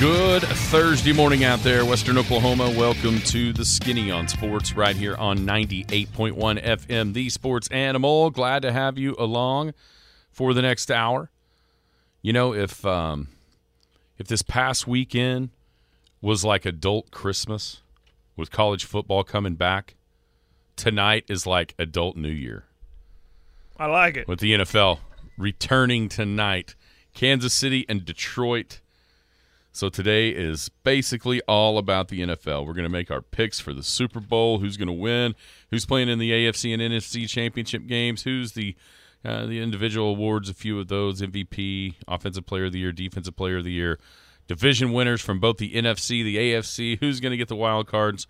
Good Thursday morning out there, Western Oklahoma. Welcome to the Skinny on Sports right here on 98.1 FM, the sports animal. Glad to have you along for the next hour. You know, if um, if this past weekend was like adult Christmas with college football coming back, tonight is like adult New Year I like it. with the NFL returning tonight. Kansas City and Detroit. So today is basically all about the NFL. We're going to make our picks for the Super Bowl, who's going to win, who's playing in the AFC and NFC championship games, who's the uh, the individual awards, a few of those MVP, Offensive Player of the Year, Defensive Player of the Year, division winners from both the NFC, the AFC, who's going to get the wild cards.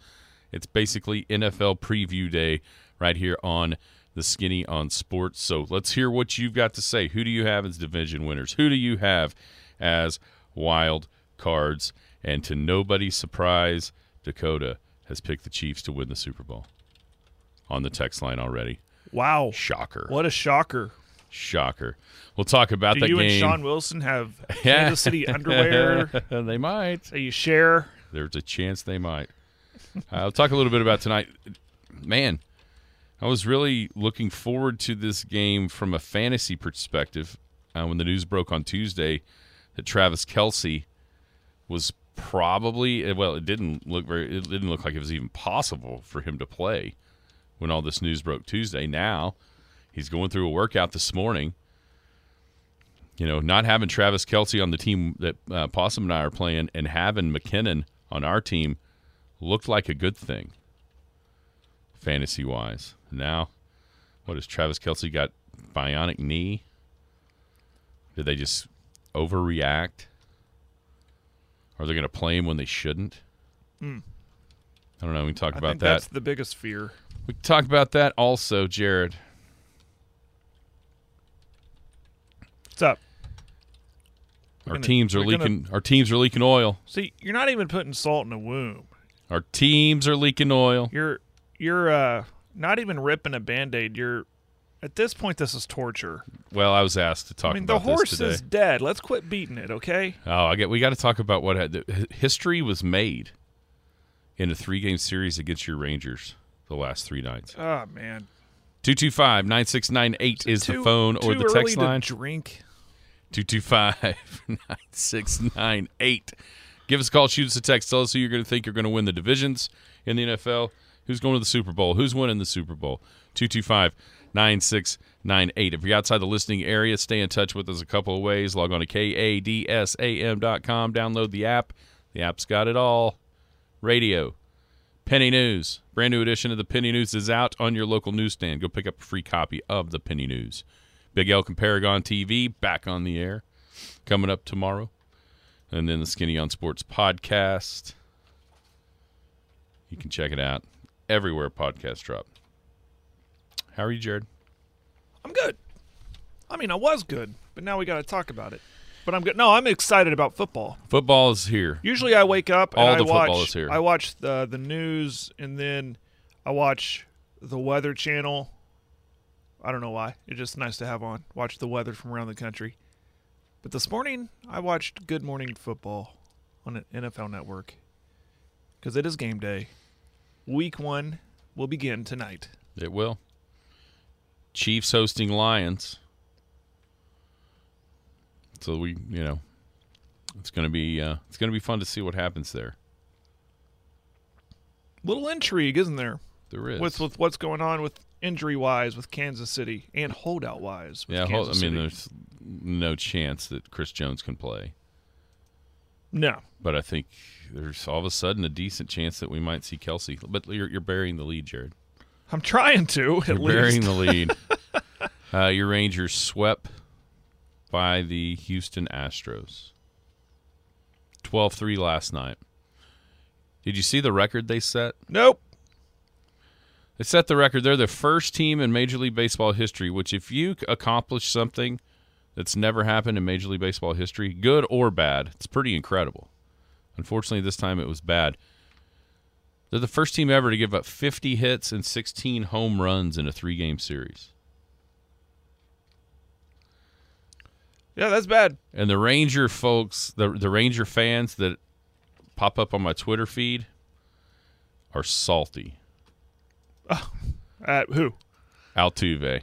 It's basically NFL preview day right here on the Skinny on Sports. So let's hear what you've got to say. Who do you have as division winners? Who do you have as wild cards? And to nobody's surprise, Dakota has picked the Chiefs to win the Super Bowl on the text line already. Wow. Shocker. What a shocker. Shocker. We'll talk about Do the you game. and Sean Wilson have Kansas City underwear they might. that you share? There's a chance they might. I'll talk a little bit about tonight. Man, I was really looking forward to this game from a fantasy perspective uh, when the news broke on Tuesday that Travis Kelce was probably well, it didn't look very, it didn't look like it was even possible for him to play when all this news broke Tuesday. Now he's going through a workout this morning. You know, not having Travis Kelce on the team that uh, Possum and I are playing, and having McKinnon on our team looked like a good thing, fantasy wise. Now, what has Travis Kelce got? Bionic knee? Did they just overreact? Are they going to play him when they shouldn't? I don't know. We can talk I about think that. that's the biggest fear. We can talk about that also, Jared. What's up? Our gonna- teams are we're gonna- leaking. Our teams are leaking oil. See, you're not even putting salt in a wound. Our teams are leaking oil. You're you're uh not even ripping a band-aid. You're at this point this is torture. Well, I was asked to talk I mean, the horse is dead. Let's quit beating it, okay? Oh, I get. We got to talk about what had, the, history was made in a three-game series against your Rangers the last three nights. Oh man. 225-9698 is the phone or too the text line. drink. 225-9698. Give us a call, shoot us a text. Tell us who you're going to think you're going to win the divisions in the NFL. Who's going to the Super Bowl? Who's winning the Super Bowl? 225-9698. If you're outside the listening area, stay in touch with us a couple of ways. Log on to kadsam.com. Download the app. The app's got it all. Radio, Penny News. Brand new edition of the Penny News is out on your local newsstand. Go pick up a free copy of the Penny News. Big Elk and Paragon TV back on the air coming up tomorrow. And then the Skinny on Sports podcast. You can check it out everywhere podcasts drop. How are you, Jared? I'm good. I mean, I was good, but now we got to talk about it. But I'm good. No, I'm excited about football. Football is here. Usually, I wake up and All I the watch. football is here. I watch the the news, and then I watch the Weather Channel. I don't know why. It's just nice to have on. Watch the weather from around the country. But this morning, I watched Good Morning Football on an NFL Network because it is game day. Week one will begin tonight. It will. Chiefs hosting Lions. So we, you know, it's going to be uh, it's going to be fun to see what happens there. Little intrigue, isn't there? There is. With with what's going on with injury wise with Kansas City and holdout wise. With yeah, hold, I Kansas mean, City. there's no chance that Chris Jones can play, no. but I think there's all of a sudden a decent chance that we might see Kelce. But you're, you're burying the lead, Jared. I'm trying to at You're burying the lead. uh, your Rangers swept by the Houston Astros. 12-3 last night. Did you see the record they set? Nope. They set the record. They're the first team in Major League Baseball history, which, if you accomplish something that's never happened in Major League Baseball history, good or bad, it's pretty incredible. Unfortunately, this time it was bad. They're the first team ever to give up 50 hits and 16 home runs in a three game series. Yeah, that's bad. And the Ranger folks, the, the Ranger fans that pop up on my Twitter feed are salty. At who? Altuve,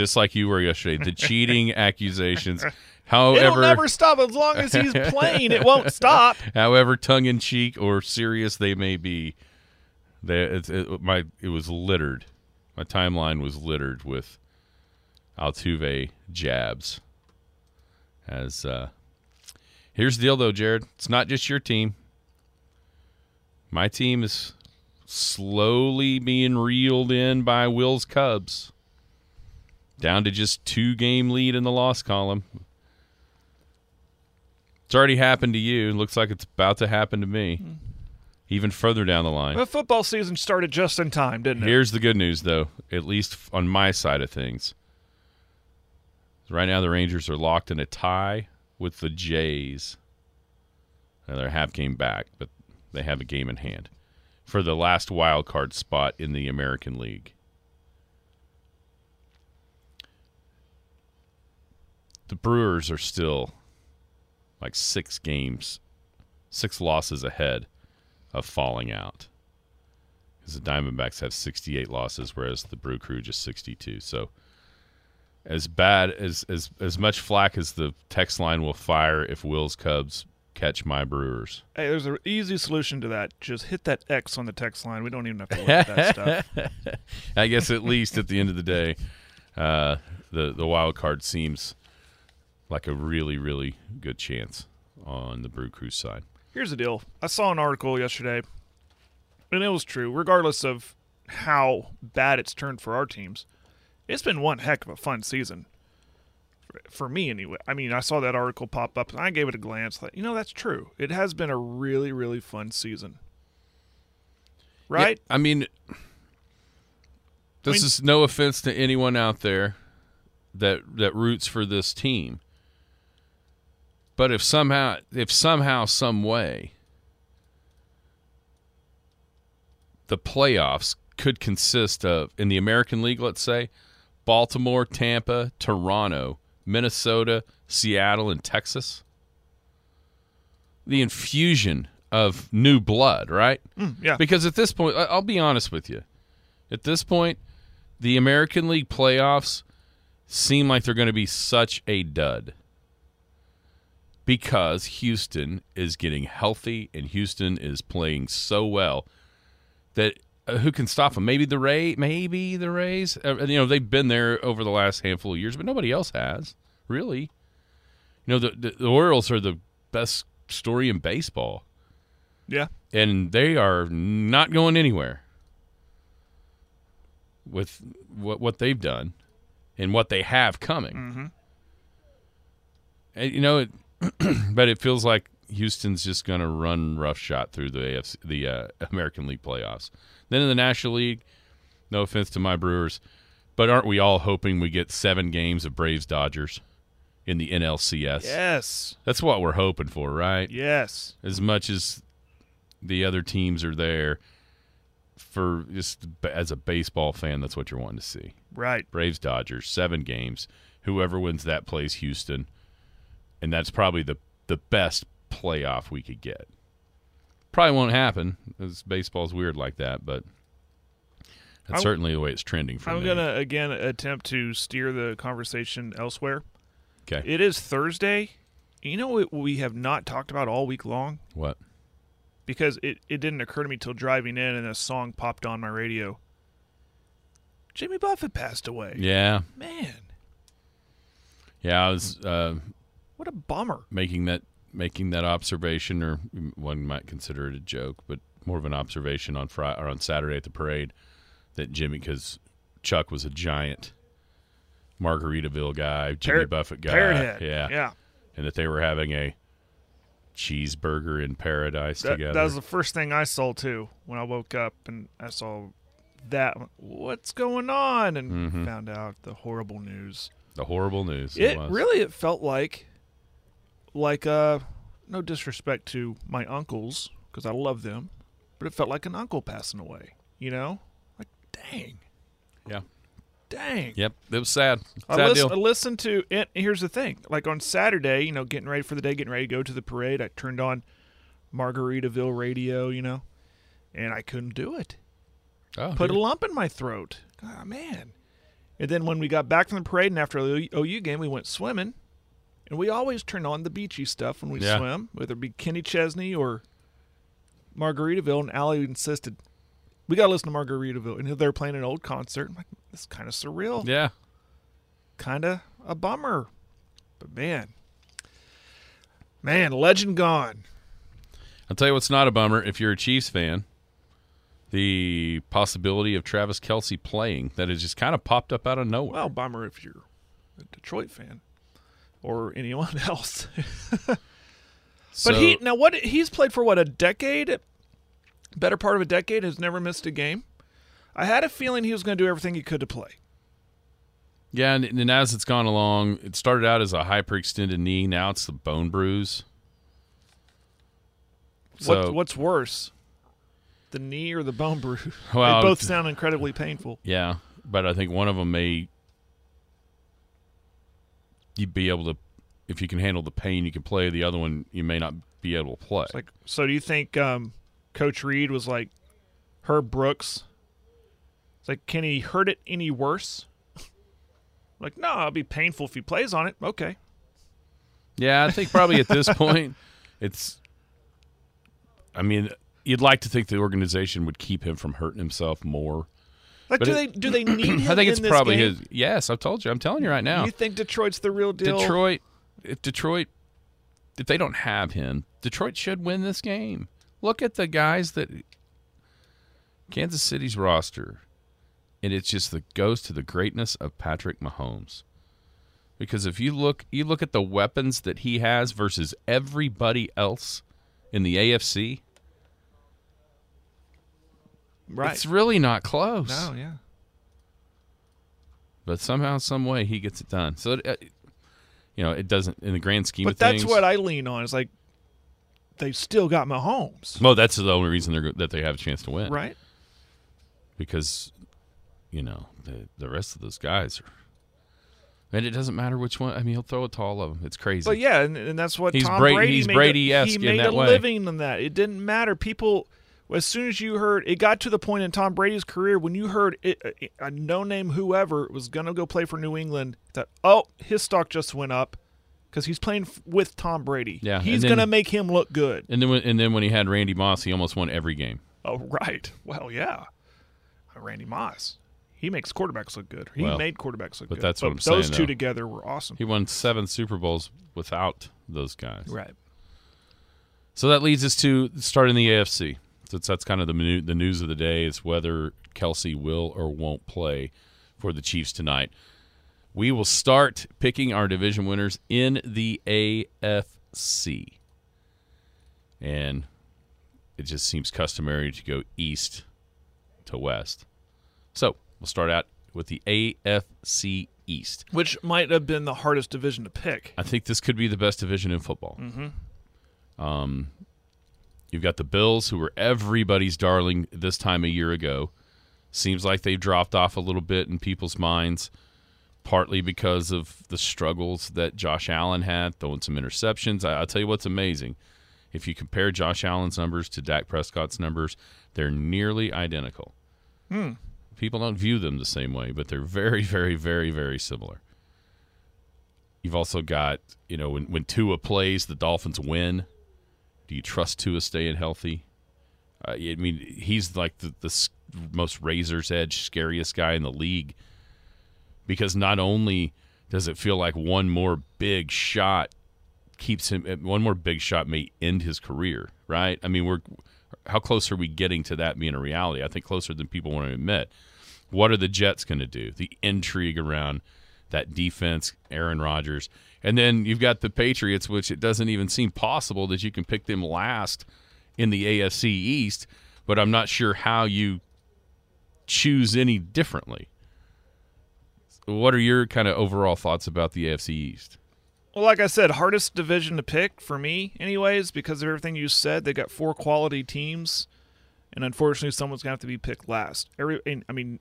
just like you were yesterday. The cheating accusations. However, It'll never stop as long as he's playing. It won't stop. however tongue in cheek or serious they may be, they, it, it, my it was littered. My timeline was littered with Altuve jabs. As uh, here's the deal, though, Jared. It's not just your team. My team is slowly being reeled in by Will's Cubs, down to just two game lead in the loss column. It's already happened to you. Looks like it's about to happen to me. Hmm. Even further down the line. The football season started just in time, didn't it? Here's the good news, though, at least on my side of things. Right now, the Rangers are locked in a tie with the Jays. Now they're half game back, but they have a game in hand for the last wild card spot in the American League. The Brewers are still like six games, six losses ahead of falling out because the Diamondbacks have 68 losses, whereas the Brew Crew just 62. So, as bad as as as much flack as the text line will fire if Will's Cubs catch my Brewers. Hey, there's an easy solution to that. Just hit that X on the text line. We don't even have to look at that stuff. I guess at least at the end of the day, uh, the the wild card seems like a really really good chance on the Brew Crew side. Here's the deal. I saw an article yesterday, and it was true. Regardless of how bad it's turned for our teams, it's been one heck of a fun season. For- me, anyway. I mean, I saw that article pop up, and I gave it a glance. Thought, you know, that's true. It has been a really, really fun season. Right? Yeah, I mean, this mean- is no offense to anyone out there that that roots for this team. But if somehow, if somehow, some way, the playoffs could consist of in the American League, let's say, Baltimore, Tampa, Toronto, Minnesota, Seattle, and Texas. The infusion of new blood, right? Mm, yeah. Because at this point, I'll be honest with you. At this point, the American League playoffs seem like they're going to be such a dud because Houston is getting healthy and Houston is playing so well that uh, who can stop them? Maybe the Ray, maybe the Rays. Uh, you know, they've been there over the last handful of years, but nobody else has really. You know, the the, the Orioles are the best story in baseball yeah. and they are not going anywhere with what what they've done and what they have coming. Mm-hmm. And, you know, it, but it feels like Houston's just going to run roughshod through the AFC, the uh, American League playoffs. Then in the National League, no offense to my Brewers, but aren't we all hoping we get seven games of Braves Dodgers in the NLCS? Yes. That's what we're hoping for, right? Yes. as much as the other teams are there for just as a baseball fan that's what you're wanting to see Right. braves dodgers seven games whoever wins that plays houston and that's probably the the best playoff we could get probably won't happen as baseball's weird like that but that's certainly the way it's trending for me. I'm gonna again attempt to steer the conversation elsewhere. okay It is Thursday. You know what we have not talked about all week long what because it, it didn't occur to me till driving in and a song popped on my radio. Jimmy Buffett passed away. yeah Man, yeah i was uh what a bummer. making that making that observation, or one might consider it a joke, but more of an observation on Friday or on Saturday at the parade that Jimmy, because Chuck was a giant Margaritaville guy, Jimmy Parrot- Buffett guy, Parrot head. yeah, Yeah. and that they were having a cheeseburger in paradise That, together. that was the first thing I saw too when I woke up and I saw that. What's going on? And Mm-hmm. found out the horrible news. The horrible news. It was. really it felt like like uh no disrespect to my uncles because I love them, but it felt like an uncle passing away. You know, like dang, Yeah. dang. Yep. It was sad. I, Sad listen, I listened to it. Here's the thing: like on Saturday, you know, getting ready for the day, getting ready to go to the parade, I turned on Margaritaville radio, you know, and I couldn't do it. Oh, Put a lump in my throat. Ah, man. And then when we got back from the parade and after the OU game, we went swimming, and we always turn on the beachy stuff when we Yeah. swim, whether it be Kenny Chesney or Margaritaville. And Allie insisted we got to listen to Margaritaville, and they're playing an old concert. I'm like, this is kind of surreal Yeah. kind of a bummer. But man, man, legend gone. I'll tell you what's not a bummer if you're a Chiefs fan. The possibility of Travis Kelce playing that has just kind of popped up out of nowhere. Well, bummer if you're a Detroit fan or anyone else. So- but he now what he's played for what a decade, better part of a decade, has never missed a game. I had a feeling he was going to do everything he could to play. Yeah, and, and as it's gone along, it started out as a hyperextended knee. Now it's the bone bruise. So what, what's worse, the knee or the bone bruise? Well, they both sound incredibly painful. yeah, but I think one of them may you'd be able to, if you can handle the pain, you can play. The other one you may not be able to play. It's like, so do you think um, Coach Reid was like Herb Brooks? It's like, can he hurt it any worse? like, no, it'll be painful if he plays on it. Okay. Yeah, I think probably at this point, it's. I mean, you'd like to think the organization would keep him from hurting himself more. Like, But do it- they do they need him? I think it's probably game? his. Yes, I've told you. I'm telling you right now. You think Detroit's the real deal? Detroit, if Detroit, if they don't have him, Detroit should win this game. Look at the guys that Kansas City's roster, and it's just the goes to the greatness of Patrick Mahomes. Because if you look, you look at the weapons that he has versus everybody else in the AFC. Right? It's really not close. no, yeah. But somehow, some way, he gets it done. So, it, uh, you know, it doesn't in the grand scheme But of things. that's what I lean on. It's like they've still got Mahomes, Well, that's the only reason they're that they have a chance to win, right? Because you know the the rest of those guys are, and it doesn't matter which one. I mean, he'll throw it to all of them. It's crazy. But yeah, and, and that's what He's Tom Brady- Brady he's. Brady-esque he made a way. living in that. It didn't matter. People, as soon as you heard, it got to the point in Tom Brady's career when you heard it, uh, a, a no name whoever was going to go play for New England. That oh, his stock just went up because he's playing f- with Tom Brady. Yeah, he's going to make him look good. and then when, and then when he had Randy Moss, he almost won every game. Oh right. Well, yeah. Uh, Randy Moss. He makes quarterbacks look good. He Well, made quarterbacks look but good. that's but what I'm those saying, two though. together were awesome. He won seven Super Bowls without those guys. right. So that leads us to starting the AFC. So that's kind of the the news of the day is whether Kelce will or won't play for the Chiefs tonight. We will start picking our division winners in the AFC. And it just seems customary to go east to west. So we'll start out with the AFC East. Which might have been the hardest division to pick. I think this could be the best division in football. Mm-hmm. Um, you've got the Bills, who were everybody's darling this time a year ago. Seems like they've dropped off a little bit in people's minds, partly because of the struggles that Josh Allen had, throwing some interceptions. I, I'll tell you what's amazing. If you compare Josh Allen's numbers to Dak Prescott's numbers, they're nearly identical. Hmm. People don't view them the same way, but they're very, very, very, very similar. You've also got, you know, when, when Tua plays, the Dolphins win. Do you trust Tua staying healthy? Uh, I mean, he's like the, the most razor's edge, scariest guy in the league because not only does it feel like one more big shot keeps him, uh, one more big shot may end his career, right? I mean, we're how close are we getting to that being a reality? I think closer than people want to admit. What are the Jets going to do? The intrigue around that defense, Aaron Rodgers. And then you've got the Patriots, which it doesn't even seem possible that you can pick them last in the AFC East, but I'm not sure how you choose any differently. What are your kind of overall thoughts about the AFC East? Well, like I said, hardest division to pick for me, anyways, because of everything you said. They got four quality teams, and unfortunately, someone's gonna have to be picked last. Every, I mean,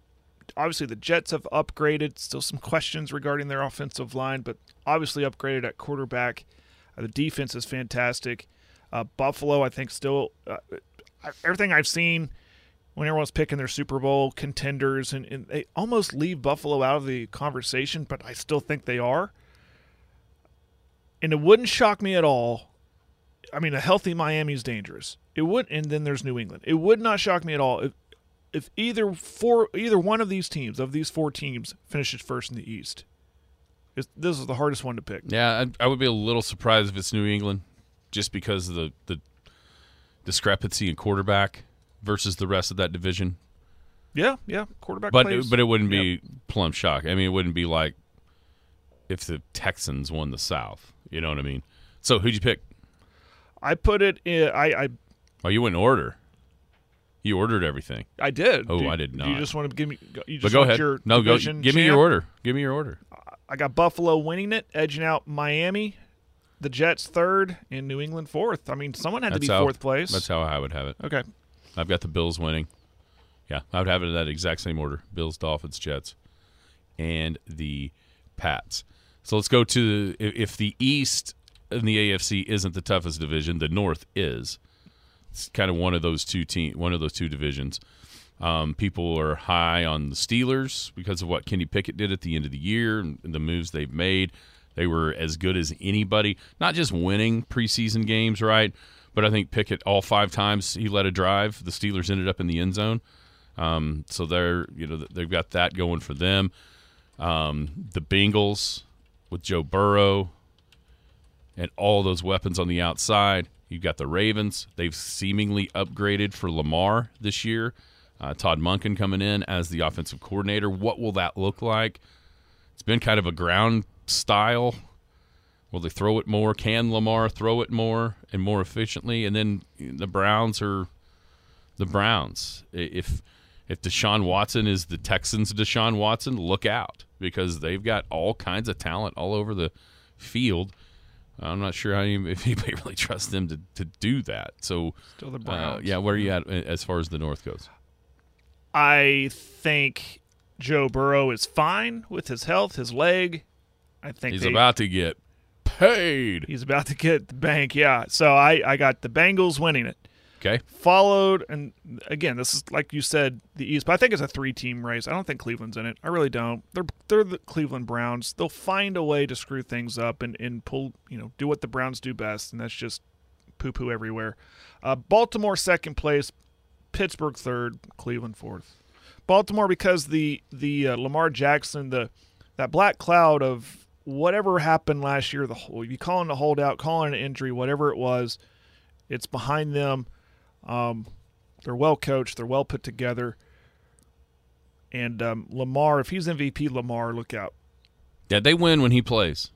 obviously the Jets have upgraded. Still some questions regarding their offensive line, but obviously upgraded at quarterback. Uh, the defense is fantastic. Uh, Buffalo, I think, still uh, everything I've seen when everyone's picking their Super Bowl contenders, and, and they almost leave Buffalo out of the conversation, but I still think they are. And it wouldn't shock me at all. I mean, a healthy Miami is dangerous. It would, and then there's New England. It would not shock me at all if, if either four, either one of these teams, of these four teams, finishes first in the East. This is the hardest one to pick. Yeah, I, I would be a little surprised if it's New England, just because of the the discrepancy in quarterback versus the rest of that division. Yeah, yeah, quarterback. But plays. but it wouldn't be plumb shock. I mean, it wouldn't be like if the Texans won the South. You know what I mean? So who'd you pick? I put it. In, I I Oh, you went in order. You ordered everything. I did. Oh, Do- I did not. you just want to give me? You just But go ahead. Your No, go. Give me your order. Give me your order. I got Buffalo winning it, edging out Miami, the Jets third, and New England fourth. I mean, someone had That's to be how- fourth place. That's how I would have it. okay. I've got the Bills winning. Yeah, I would have it in that exact same order: Bills, Dolphins, Jets, and the Pats. So let's go to the, if the East in the AFC isn't the toughest division, the North is. It's kind of one of those two team, one of those two divisions. Um, people are high on the Steelers because of what Kenny Pickett did at the end of the year and the moves they've made. They were as good as anybody, not just winning preseason games, right? But I think Pickett all five times he led a drive, the Steelers ended up in the end zone. Um, so they're you know they've got that going for them. Um, the Bengals with Joe Burrow and all those weapons on the outside. You've got the Ravens. They've seemingly upgraded for Lamar this year. Uh, Todd Monken coming in as the offensive coordinator. What will that look like? It's been kind of a ground style. Will they throw it more? Can Lamar throw it more and more efficiently? And then the Browns are the Browns. If if Deshaun Watson is the Texans' Deshaun Watson, look out because they've got all kinds of talent all over the field. I'm not sure how you, if anybody really trusts them to, to do that. So, Still the uh, Browns. yeah, where are you at uh, as far as the North goes? I think Joe Burrow is fine with his health, his leg. I think He's they- about to get paid. he's about to get the bank. Yeah. So I I got the Bengals winning it. Okay, Followed and again, this is like you said, the East, but I think it's a three-team race. I don't think Cleveland's in it. I really don't. They're they're the Cleveland Browns. They'll find a way to screw things up and and pull you know do what the Browns do best, and that's just poo-poo everywhere. Uh, Baltimore second place, Pittsburgh third, Cleveland fourth. Baltimore because the the uh, Lamar Jackson the that black cloud of whatever happened last year the whole you calling a holdout calling an injury whatever it was it's behind them um, they're well coached they're well put together and um, Lamar if he's MVP Lamar look out yeah, they win when he plays.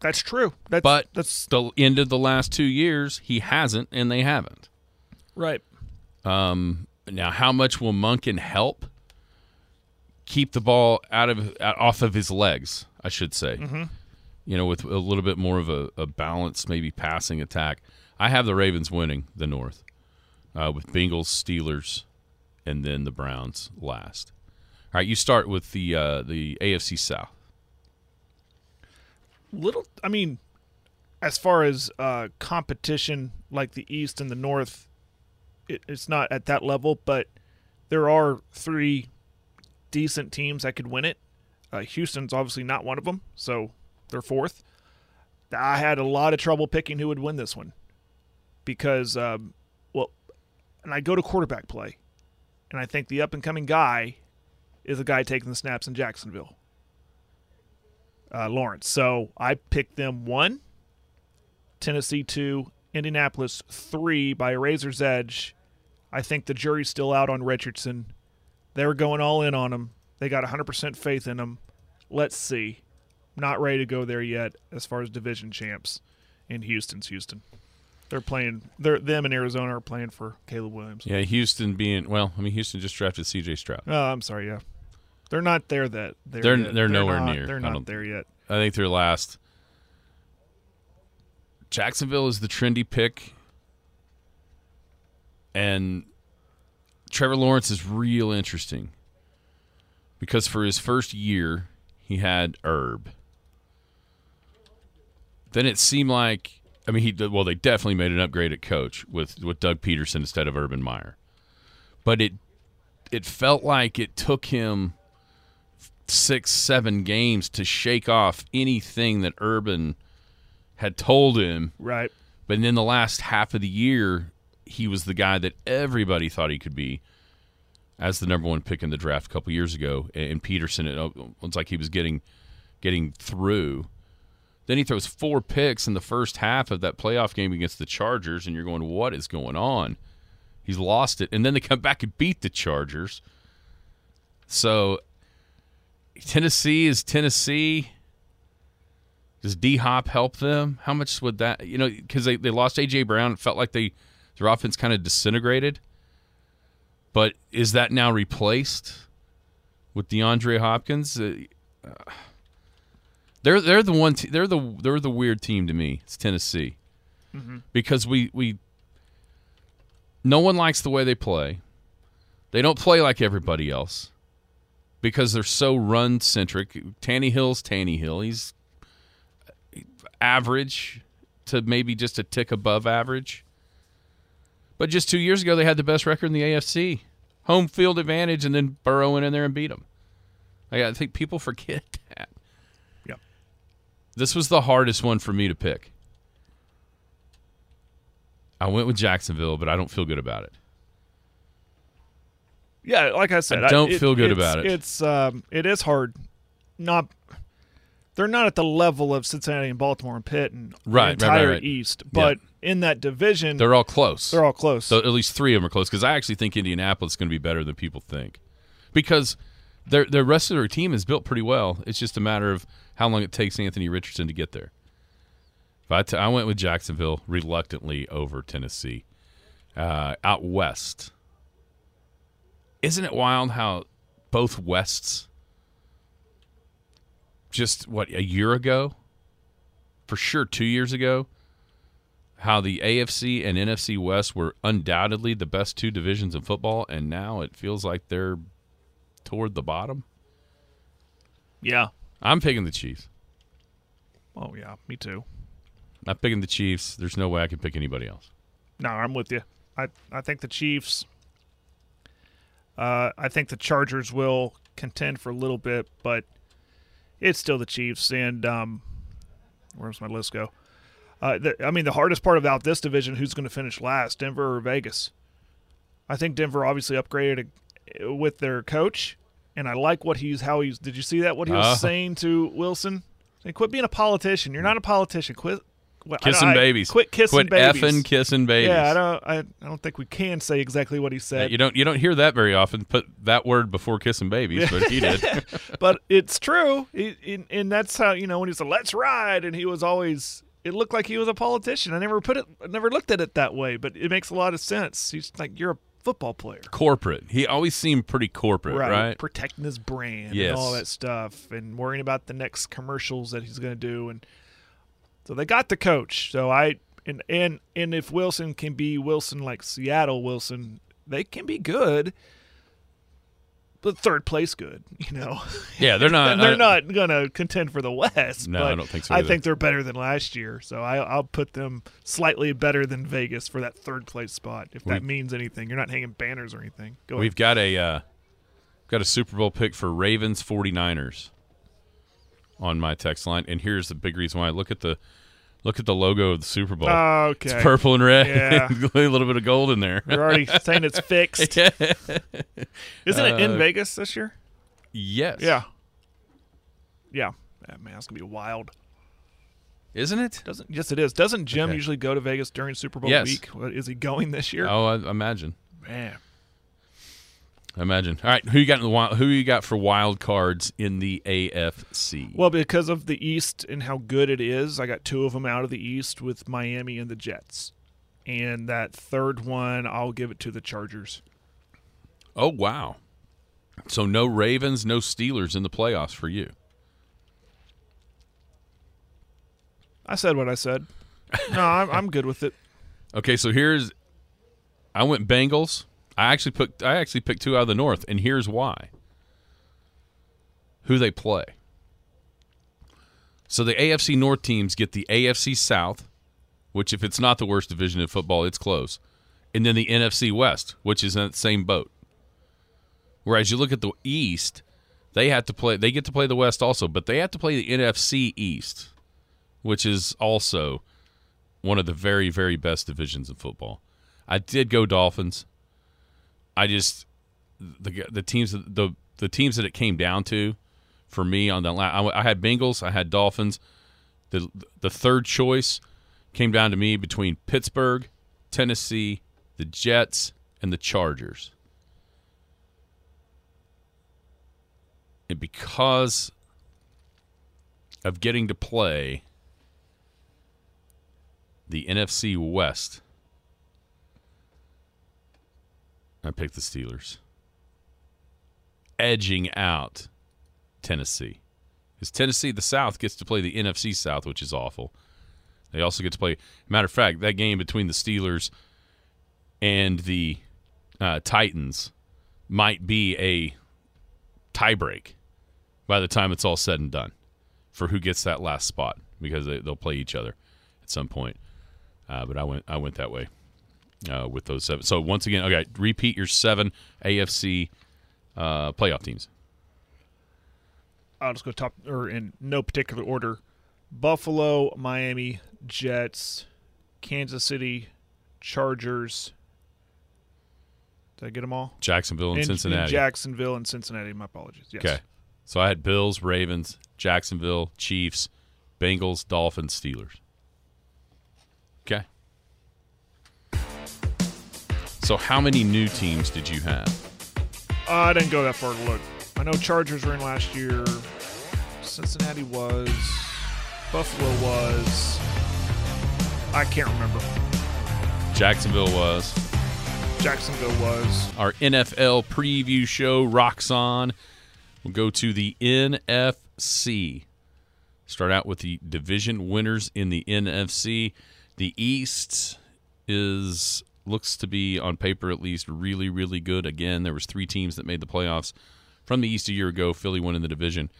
that's true that's But that's the end of the last two years, he hasn't, and they haven't. right Um, now, how much will Monken help keep the ball out of out, off of his legs? I should say. Mm-hmm. You know, with a little bit more of a, a balanced, maybe passing attack. I have the Ravens winning the North, uh, with Bengals, Steelers, and then the Browns last. All right, you start with the uh, the AFC South. little i mean as far as uh, competition like the east and the north it, it's not at that level but there are three decent teams that could win it uh, houston's obviously not one of them so they're fourth i had a lot of trouble picking who would win this one because um, well and i go to quarterback play and i think the up and coming guy is the guy taking the snaps in jacksonville uh, Lawrence. So I picked them one, Tennessee two, Indianapolis three by a razor's edge. I think the jury's still out on Richardson. They were going all in on him. They got 100% faith in him. Let's see. Not ready to go there yet as far as division champs in Houston's Houston. They're playing. They're them and Arizona are playing for Caleb Williams. Yeah, Houston being well. I mean, Houston just drafted C.J. Stroud. Oh, I'm sorry. Yeah, they're not there. That there They're- yet. they're nowhere not- near. They're not there yet. I think they're last. Jacksonville is the trendy pick, and Trevor Lawrence is real interesting because for his first year he had Herb. Then it seemed like I mean he well they definitely made an upgrade at coach with with Doug Pederson instead of Urban Meyer, but it it felt like it took him six, seven games to shake off anything that Urban had told him. Right. But in the last half of the year, he was the guy that everybody thought he could be as the number one pick in the draft a couple years ago. And Pederson, it looks like he was getting getting through. Then he throws four picks in the first half of that playoff game against the Chargers, and you're going, "What is going on?" He's lost it, and then they come back and beat the Chargers. So Tennessee is Tennessee. Does D Hop help them? How much would that you know? Because they, they lost AJ Brown, it felt like they their offense kind of disintegrated. But is that now replaced with DeAndre Hopkins? Uh, they're they're the one. Te- they're the they're the weird team to me. It's Tennessee because we we no one likes the way they play. They don't play like everybody else because they're so run centric. Tannehill's Tannehill. He's average to maybe just a tick above average. But just two years ago, they had the best record in the AFC, home field advantage, and then Burrow went in there and beat them. Like, I think people forget that. Yep. This was the hardest one for me to pick. I went with Jacksonville, but I don't feel good about it. Yeah, like I said, I don't it- feel good about it. It's um, it is hard. Not they're not at the level of Cincinnati and Baltimore and Pitt and Right, the right, right, entire right. East, but in that division, They're all close. they're all close. So at least three of them are close because I actually think Indianapolis is going to be better than people think because their the rest of their team is built pretty well. It's just a matter of how long it takes Anthony Richardson to get there. If I, t- I went with Jacksonville reluctantly over Tennessee. Uh, out west, isn't it wild how both wests just what a year ago, for sure two years ago, how the AFC and NFC West were undoubtedly the best two divisions in football, and now it feels like they're toward the bottom. yeah. I'm picking the Chiefs. Oh yeah, me too. I'm picking the Chiefs. There's no way I can pick anybody else. No, I'm with you. I I think the Chiefs. Uh, I think the Chargers will contend for a little bit, but it's still the Chiefs. And um, where's my list go? Uh, the, I mean, the hardest part about this division: who's going to finish last, Denver or Vegas? I think Denver obviously upgraded uh, with their coach, and I like what he's how he's. Did you see that? What he was Oh. saying to Wilson? Hey, quit being a politician. You're not a politician. Quit. I- Kissing I- babies. Quit kissing Quit babies. effing kissing babies. Yeah, I don't. I, I don't think we can say exactly what he said, you don't you don't hear that very often. Put that word before kissing babies, but he did. but it's true. He, and- and that's how you know when he said "Let's ride," and he was always. It looked like he was a politician. I never put it. I never looked at it that way, but it makes a lot of sense. He's like, you're a football player, corporate. He always seemed pretty corporate, right? Protecting his brand Yes. and all that stuff, and worrying about the next commercials that he's going to do, and so they got the coach. So I and and and if Wilson can be Wilson like Seattle Wilson, they can be good. But third place good, you know. Yeah, they're not. they're I- not going to contend for the West. No, but I don't think so I think they're better than last year, so I, I'll put them slightly better than Vegas for that third place spot. If that We- means anything, you're not hanging banners or anything. Go We've ahead. got a uh, got a Super Bowl pick for Ravens 49ers on my text line, and here's the big reason why. Look at the look at the logo of the Super Bowl. Oh, Okay. It's purple and red. Yeah. a little bit of gold in there. You're already saying it's fixed. Isn't it in Uh, Vegas this year? yes. Yeah. Yeah. Man, it's gonna be wild. Isn't it? Doesn't yes, it is. Doesn't Jim Okay. usually go to Vegas during Super Bowl Yes. week? What, is he going this year? Oh, I imagine. Man, I imagine. All right, who you got in the wild, who you got for wild cards in the AFC? Well, because of the East and how good it is, I got two of them out of the East with Miami and the Jets. and that third one, I'll give it to the Chargers. Oh wow! So no Ravens, no Steelers in the playoffs for you. I said what I said. No, I'm, I'm good with it. Okay, so here's I went Bengals. I actually picked I actually picked two out of the North, and here's why. Who they play. So the AFC North teams get the AFC South, which if it's not the worst division in football, it's close. And then the NFC West, which is in that same boat. Whereas you look at the East, they have to play they get to play the West also, but they have to play the NFC East, which is also one of the very, very best divisions in football. I did go Dolphins. I just the the teams the the teams that it came down to for me on that I, I had Bengals, I had Dolphins. The the third choice came down to me between Pittsburgh, Tennessee, the Jets, and the Chargers. And because of getting to play the NFC West, I picked the Steelers, edging out Tennessee. Because Tennessee, the South, gets to play the NFC South, which is awful. They also get to play. Matter of fact, that game between the Steelers and the uh, Titans might be a tiebreak by the time it's all said and done for who gets that last spot because they, will play each other at some point. Uh, but I went I went that way uh, with those seven. So once again, okay, repeat your seven AFC uh, playoff teams. I'll just go top or in no particular order: Buffalo, Miami, Jets, Kansas City, Chargers. Did I get them all? Jacksonville and, And- Cincinnati. Jacksonville and Cincinnati. My apologies. Yes. Okay. So I had Bills, Ravens, Jacksonville, Chiefs, Bengals, Dolphins, Steelers. So how many new teams did you have? Uh, I didn't go that far to look. I know Chargers were in last year. Cincinnati was. Buffalo was. I can't remember. Jacksonville was. Jacksonville was. Our NFL preview show rocks on. We'll go to the NFC. Start out with the division winners in the NFC. The East is looks to be on paper at least really really good. Again, there was three teams that made the playoffs from the East a year ago. Philly won in the division.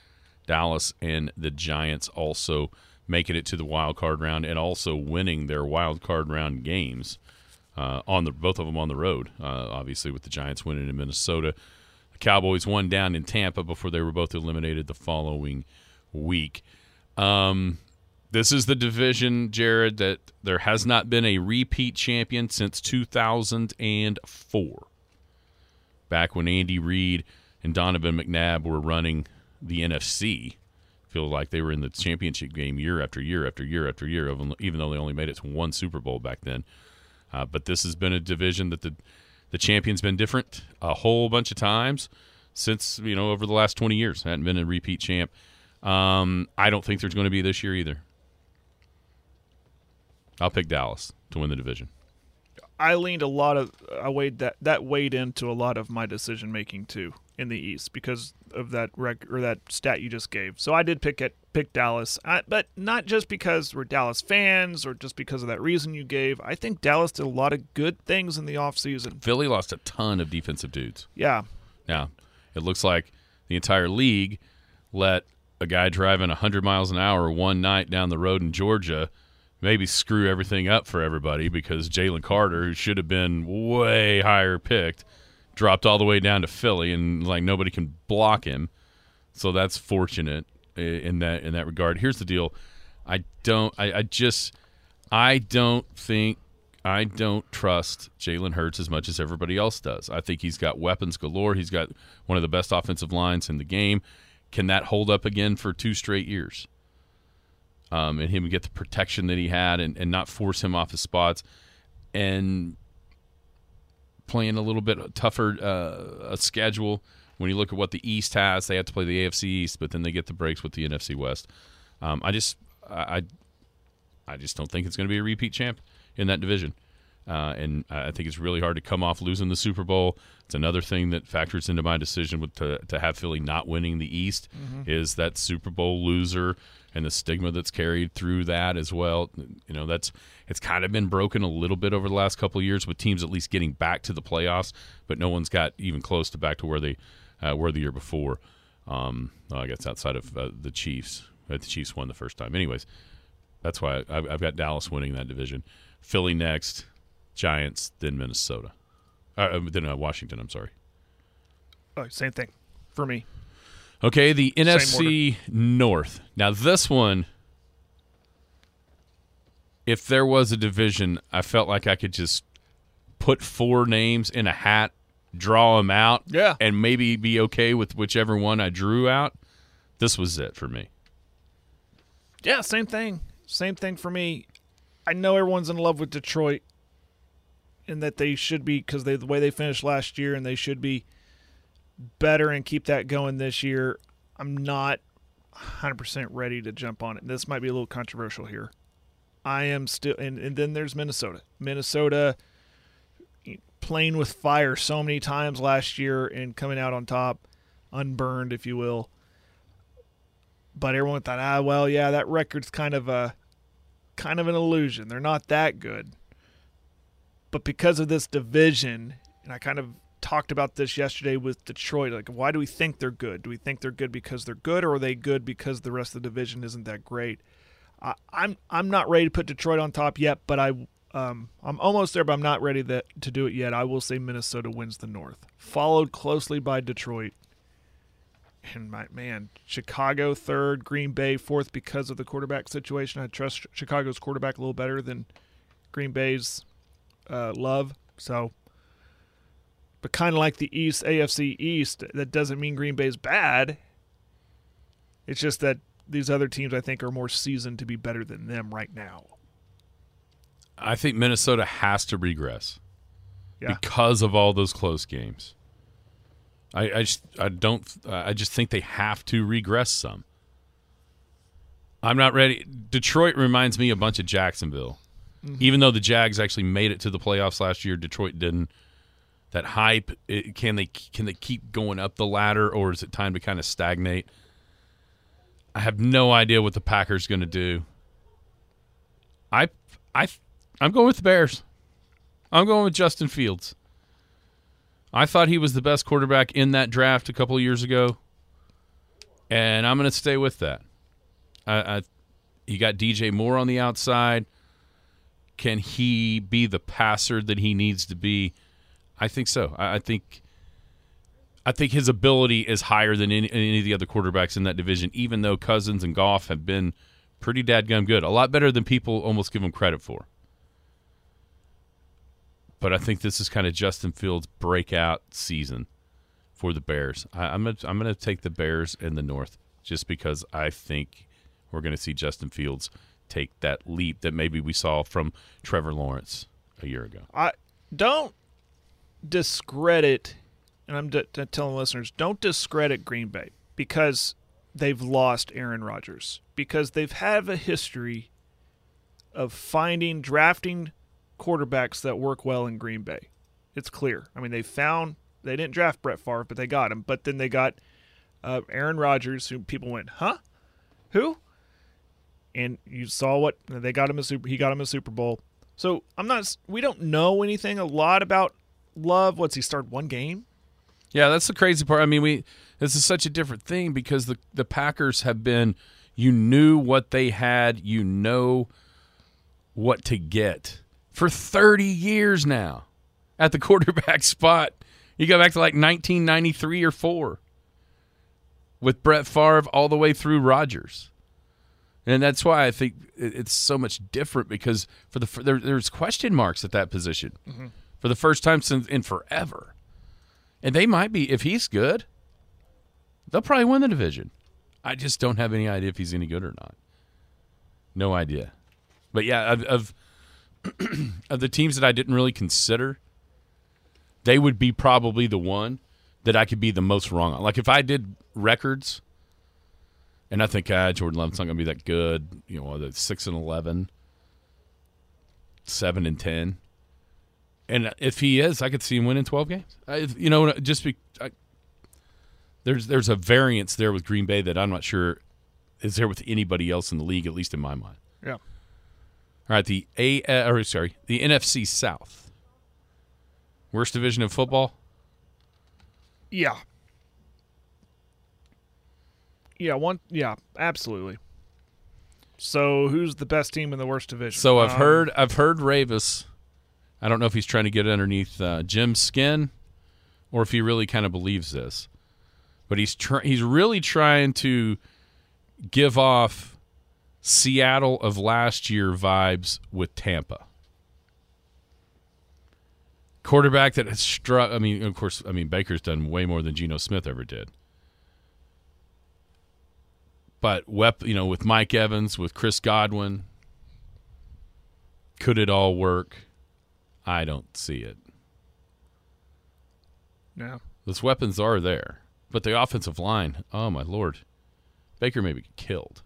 Dallas and the Giants also making it to the wild card round and also winning their wild card round games uh, on the both of them on the road. Uh, obviously, with the Giants winning in Minnesota, the Cowboys won down in Tampa before they were both eliminated the following week. Um, this is the division, Jared, that there has not been a repeat champion since 2004. Back when Andy Reid and Donovan McNabb were running the NFC, feel like they were in the championship game year after year after year after year, even though they only made it to one Super Bowl back then. Uh, but this has been a division that the the champion's been different a whole bunch of times since you know over the last 20 years. Hadn't been a repeat champ. Um, I don't think there's going to be this year either. I'll pick Dallas to win the division. I leaned a lot of I weighed that that weighed into a lot of my decision making too in the East because of that rec or that stat you just gave. So I did pick it pick Dallas, I, but not just because we're Dallas fans or just because of that reason you gave. I think Dallas did a lot of good things in the offseason. Philly lost a ton of defensive dudes. Yeah, Now, it looks like the entire league let a guy driving 100 miles an hour one night down the road in Georgia maybe screw everything up for everybody because Jalen Carter, who should have been way higher picked, dropped all the way down to Philly and like nobody can block him. So that's fortunate in that in that regard. Here's the deal. I don't I, I just I don't think I don't trust Jalen Hurts as much as everybody else does. I think he's got weapons galore. He's got one of the best offensive lines in the game. Can that hold up again for two straight years? Um, and him get the protection that he had and, and not force him off his spots and playing a little bit tougher uh, a schedule. When you look at what the East has, they have to play the AFC East, but then they get the breaks with the NFC West. Um, I just I I just don't think it's going to be a repeat champ in that division. Uh, and I think it's really hard to come off losing the Super Bowl. It's another thing that factors into my decision with to, to have Philly not winning the East is that Super Bowl loser and the stigma that's carried through that as well. You know, that's it's kind of been broken a little bit over the last couple of years with teams at least getting back to the playoffs, but no one's got even close to back to where they uh, were the year before. Um, well, I guess outside of uh, the Chiefs, uh, the Chiefs won the first time. Anyways, that's why I, I've got Dallas winning that division. Philly next, Giants, then Minnesota, uh, then uh, Washington. I'm sorry. Oh, same thing for me. Okay, the NFC North. Now this one, if there was a division, I felt like I could just put four names in a hat, draw them out, Yeah. and maybe be okay with whichever one I drew out. This was it for me. Yeah, same thing. Same thing for me. I know everyone's in love with Detroit and that they should be because they the way they finished last year and they should be better and keep that going this year. I'm not 100% ready to jump on it. This might be a little controversial here. I am still and, and then there's Minnesota. Minnesota playing with fire so many times last year and coming out on top, unburned if you will but everyone thought, ah, well, yeah, that record's kind of a kind of an illusion. They're not that good. But because of this division, and I kind of talked about this yesterday with Detroit, like why do we think they're good? Do we think they're good because they're good, or are they good because the rest of the division isn't that great? I, I'm I'm not ready to put Detroit on top yet, but I um, I'm almost there, but I'm not ready that, to do it yet. I will say Minnesota wins the North, followed closely by Detroit and my man, Chicago third, Green Bay fourth because of the quarterback situation. I trust Chicago's quarterback a little better than Green Bay's uh, love. So, but kind of like the East AFC East, that doesn't mean Green Bay's bad. It's just that these other teams I think are more seasoned to be better than them right now. I think Minnesota has to regress Yeah. because of all those close games. I, I just I don't I just think they have to regress some. I'm not ready. Detroit reminds me a bunch of Jacksonville. Mm-hmm. Even though the Jags actually made it to the playoffs last year, Detroit didn't. That hype, it, can they can they keep going up the ladder, or is it time to kind of stagnate? I have no idea what the Packers going to do. I I I'm going with the Bears. I'm going with Justin Fields. I thought he was the best quarterback in that draft a couple years ago, and I'm going to stay with that. I, I, you got DJ Moore on the outside. Can he be the passer that he needs to be? I think so. I, I think. I think his ability is higher than any, any of the other quarterbacks in that division, even though Cousins and Goff have been pretty dadgum good. A lot better than people almost give him credit for but I think this is kind of Justin Fields' breakout season for the Bears. I, I'm gonna, I'm going to take the Bears in the North just because I think we're going to see Justin Fields take that leap that maybe we saw from Trevor Lawrence a year ago. I don't discredit, and I'm d- d- telling listeners, don't discredit Green Bay because they've lost Aaron Rodgers because they've had a history of finding drafting quarterbacks that work well in Green Bay. It's clear. I mean, they found they didn't draft Brett Favre, but they got him. But then they got uh, Aaron Rodgers, who people went, huh? Who? And you saw what they got him a super. He got him a Super Bowl. So I'm not. We don't know anything a lot about Love. What's he started one game? Yeah, that's the crazy part. I mean, we this is such a different thing because the the Packers have been you knew what they had, you know what to get for 30 years now at the quarterback spot. You go back to like 1993 or 4 with Brett Favre all the way through Rodgers. And that's why I think it's so much different because for the there, there's question marks at that position mm-hmm. For the first time since in forever. And they might be if he's good, they'll probably win the division. I just don't have any idea if he's any good or not. No idea. But yeah, of of, of the teams that I didn't really consider, they would be probably the one that I could be the most wrong on. Like if I did records, and I think uh, Jordan Love's not going to be that good. You know, the six and 11, 7 and ten. And if he is, I could see him winning 12 games. I, you know, just be, I, there's there's a variance there with Green Bay that I'm not sure is there with anybody else in the league, at least in my mind. Yeah. All right, the A uh, or sorry, the NFC South. Worst division of football? Yeah. Yeah, one yeah, absolutely. So who's the best team in the worst division? So I've Um, heard I've heard Ravis. I don't know if he's trying to get underneath uh, Jim's skin, or if he really kind of believes this, but he's tr- he's really trying to give off Seattle of last year vibes with Tampa. Quarterback that has struck. I mean, of course, I mean Baker's done way more than Geno Smith ever did. But wep- you know, with Mike Evans, with Chris Godwin, could it all work? I don't see it. Yeah. Those weapons are there, but the offensive line, oh my lord, Baker may be killed.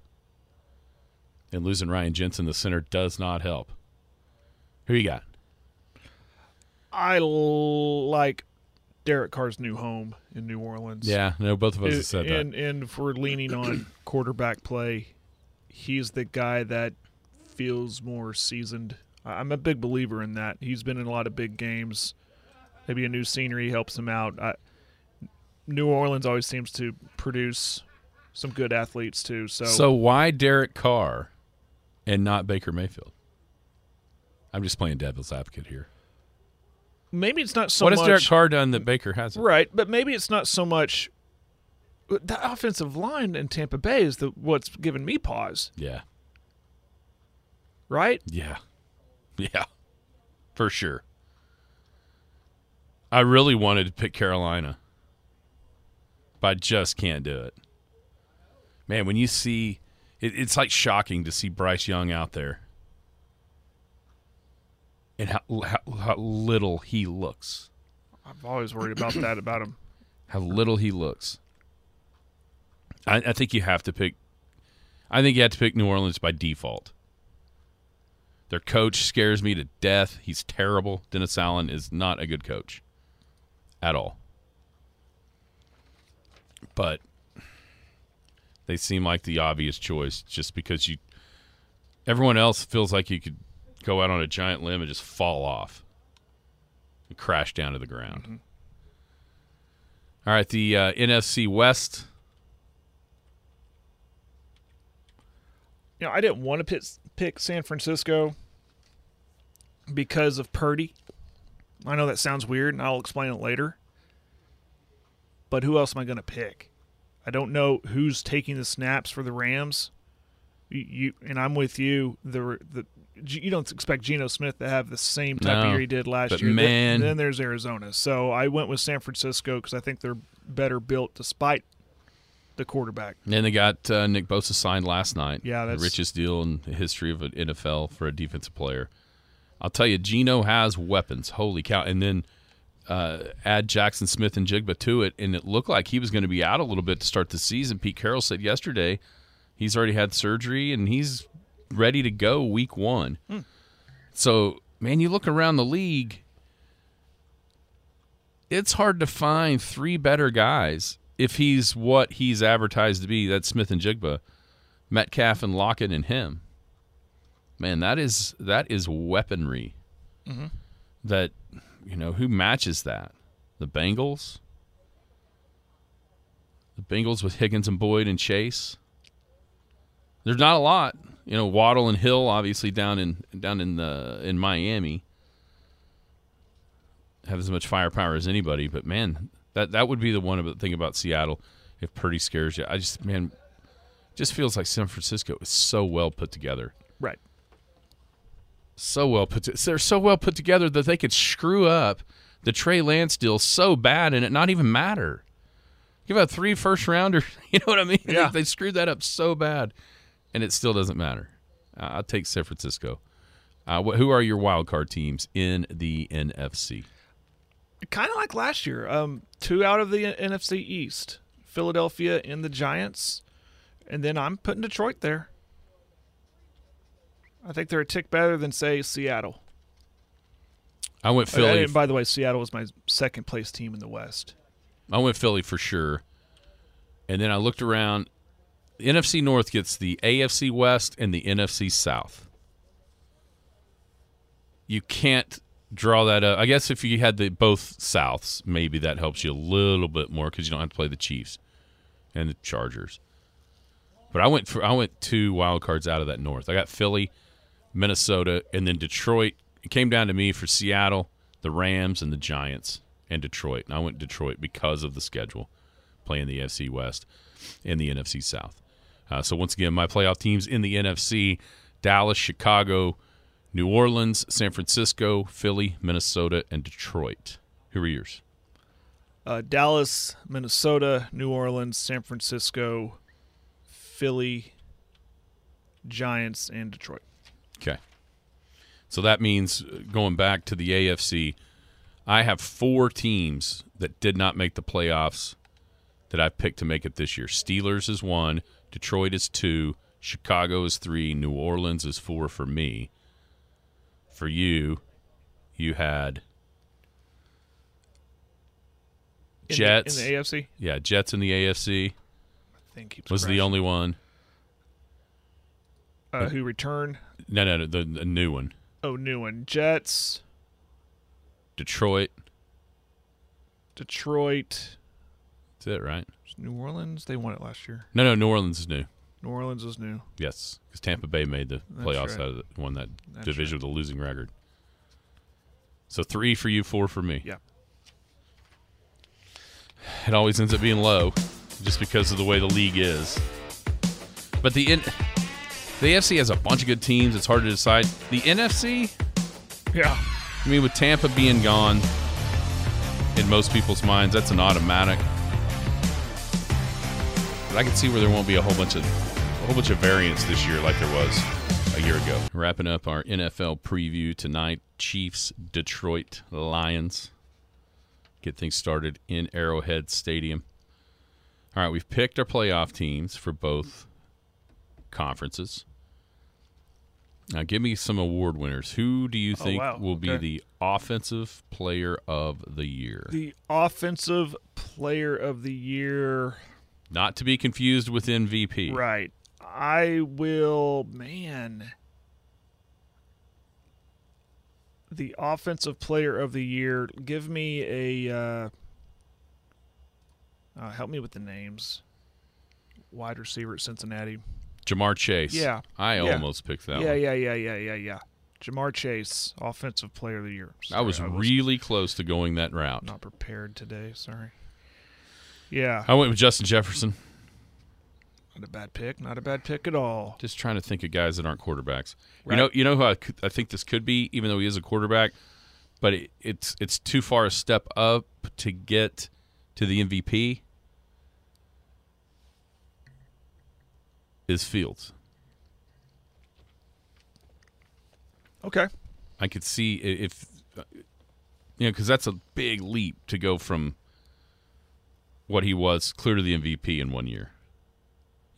And losing Ryan Jensen, the center, does not help. Who you got? I like Derek Carr's new home in New Orleans. Yeah, no, both of us have said and, that. and if we're leaning on quarterback play, he's the guy that feels more seasoned. I'm a big believer in that. He's been in a lot of big games. Maybe a new scenery helps him out. I, New Orleans always seems to produce some good athletes too. So, So why Derek Carr and not Baker Mayfield? I'm just playing devil's advocate here. maybe it's not so what has much Derek Carr done that Baker hasn't? right, but maybe it's not so much. The offensive line in Tampa Bay is the what's given me pause. Yeah, Right? yeah, yeah, for sure. I really wanted to pick Carolina, but I just can't do it. Man, when you see, it, it's like shocking to see Bryce Young out there, and how, how, how little he looks. I've always worried about that about him. how little he looks. I, I think you have to pick. I think you have to pick New Orleans by default. Their coach scares me to death. He's terrible. Dennis Allen is not a good coach at all. But they seem like the obvious choice just because you everyone else feels like you could go out on a giant limb and just fall off and crash down to the ground. All right, the uh, NFC West. You know, I didn't want to pick, pick San Francisco because of Purdy. I know that sounds weird, and I'll explain it later. But who else am I going to pick? I don't know who's taking the snaps for the Rams. You, you and I'm with you. The the you don't expect Geno Smith to have the same type No, of year he did last year. Then- man- then there's Arizona. So I went with San Francisco because I think they're better built despite the quarterback. And they got uh, Nick Bosa signed last night. Yeah, the that's- richest deal in the history of an NFL for a defensive player. I'll tell you, Geno has weapons. Holy cow! And then uh, add Jaxon Smith-Njigba to it, and it looked like he was going to be out a little bit to start the season. Pete Carroll said yesterday he's already had surgery and he's ready to go week one. So, man, you look around the league, it's hard to find three better guys if he's what he's advertised to be. That's Smith-Njigba, Metcalf and Lockett and him. Man, that is that is weaponry. Mm-hmm. That you know who matches that? The Bengals. The Bengals with Higgins and Boyd and Chase. There's not a lot, you know. Waddle and Hill, obviously down in down in the in Miami, have as much firepower as anybody. But man, that that would be the one thing about Seattle. If Purdy scares you, I just man, just feels like San Francisco is so well put together Right. so well put. To, they're so well put together that they could screw up the Trey Lance deal so bad and it not even matter. Give out three first rounders. You know what I mean? Yeah. they, screwed that up so bad, and it still doesn't matter. Uh, I'll take San Francisco. Uh, wh- who are your wild card teams in the NFC? Kind of like last year. Um, two out of the NFC East, Philadelphia and the Giants, and then I'm putting Detroit there. I think they're a tick better than say Seattle. I went Uh, Philly. and by the way, Seattle was my second place team in the West. I went Philly for sure. And then I looked around. The NFC North gets the AFC West and the NFC South. You can't draw that up. I guess if you had the both Souths, maybe that helps you a little bit more because you don't have to play the Chiefs and the Chargers. But I went for I went two wild cards out of that North. I got Philly, Minnesota, and then Detroit. It came down to me for Seattle, the Rams, and the Giants, and Detroit. And I went Detroit because of the schedule, playing the NFC West and the NFC South. Uh, so once again, my playoff teams in the NFC: Dallas, Chicago, New Orleans, San Francisco, Philly, Minnesota, and Detroit. Who are yours? Uh, Dallas, Minnesota, New Orleans, San Francisco, Philly, Giants, and Detroit. Okay. So that means uh, going back to the AFC, I have four teams that did not make the playoffs that I've picked to make it this year. Steelers is one, Detroit is two, Chicago is three, New Orleans is four for me. For you, you had In the- Jets. in the AFC. yeah, Jets in the AFC I think keeps was the only one. uh, who returned? No, no, no the, the new one. Oh, new one. Jets, Detroit. Detroit, That's it, right? New Orleans. They won it last year. No, no, New Orleans is new. New Orleans is new. Yes, because Tampa Bay made the That's playoffs right. out of the, won that That's division with a losing record. So three for you, four for me. Yeah. It always ends up being low, just because of the way the league is. But the in, the AFC has a bunch of good teams. It's hard to decide. The NFC, Yeah. I mean, with Tampa being gone, in most people's minds, that's an automatic. But I can see where there won't be a whole bunch of whole bunch of variance this year like there was a year ago. Wrapping up our NFL preview tonight: Chiefs, Detroit Lions. Get things started in Arrowhead Stadium. All right, we've picked our playoff teams for both conferences. Now, give me some award winners. Who do you Oh, think wow. will be Okay. the offensive player of the year? The offensive player of the year. Not to be confused with MVP. Right. I will, man. The offensive player of the year. Give me a. Uh, uh, help me with the names. Wide receiver at Cincinnati. Ja'Marr Chase. Yeah. I Yeah. almost picked that yeah, one. yeah, yeah, yeah, yeah, yeah. Ja'Marr Chase, offensive player of the year. I was Sorry, really close to going that route. not prepared today. Sorry. Yeah, I went with Justin Jefferson. Not a bad pick. Not a bad pick at all. Just trying to think of guys that aren't quarterbacks. You know, you know who I, could, I think this could be, even though he is a quarterback, but it, it's it's too far a step up to get to the MVP. Is Fields? Okay. I could see if you know because that's a big leap to go from what he was clear to the MVP in one year.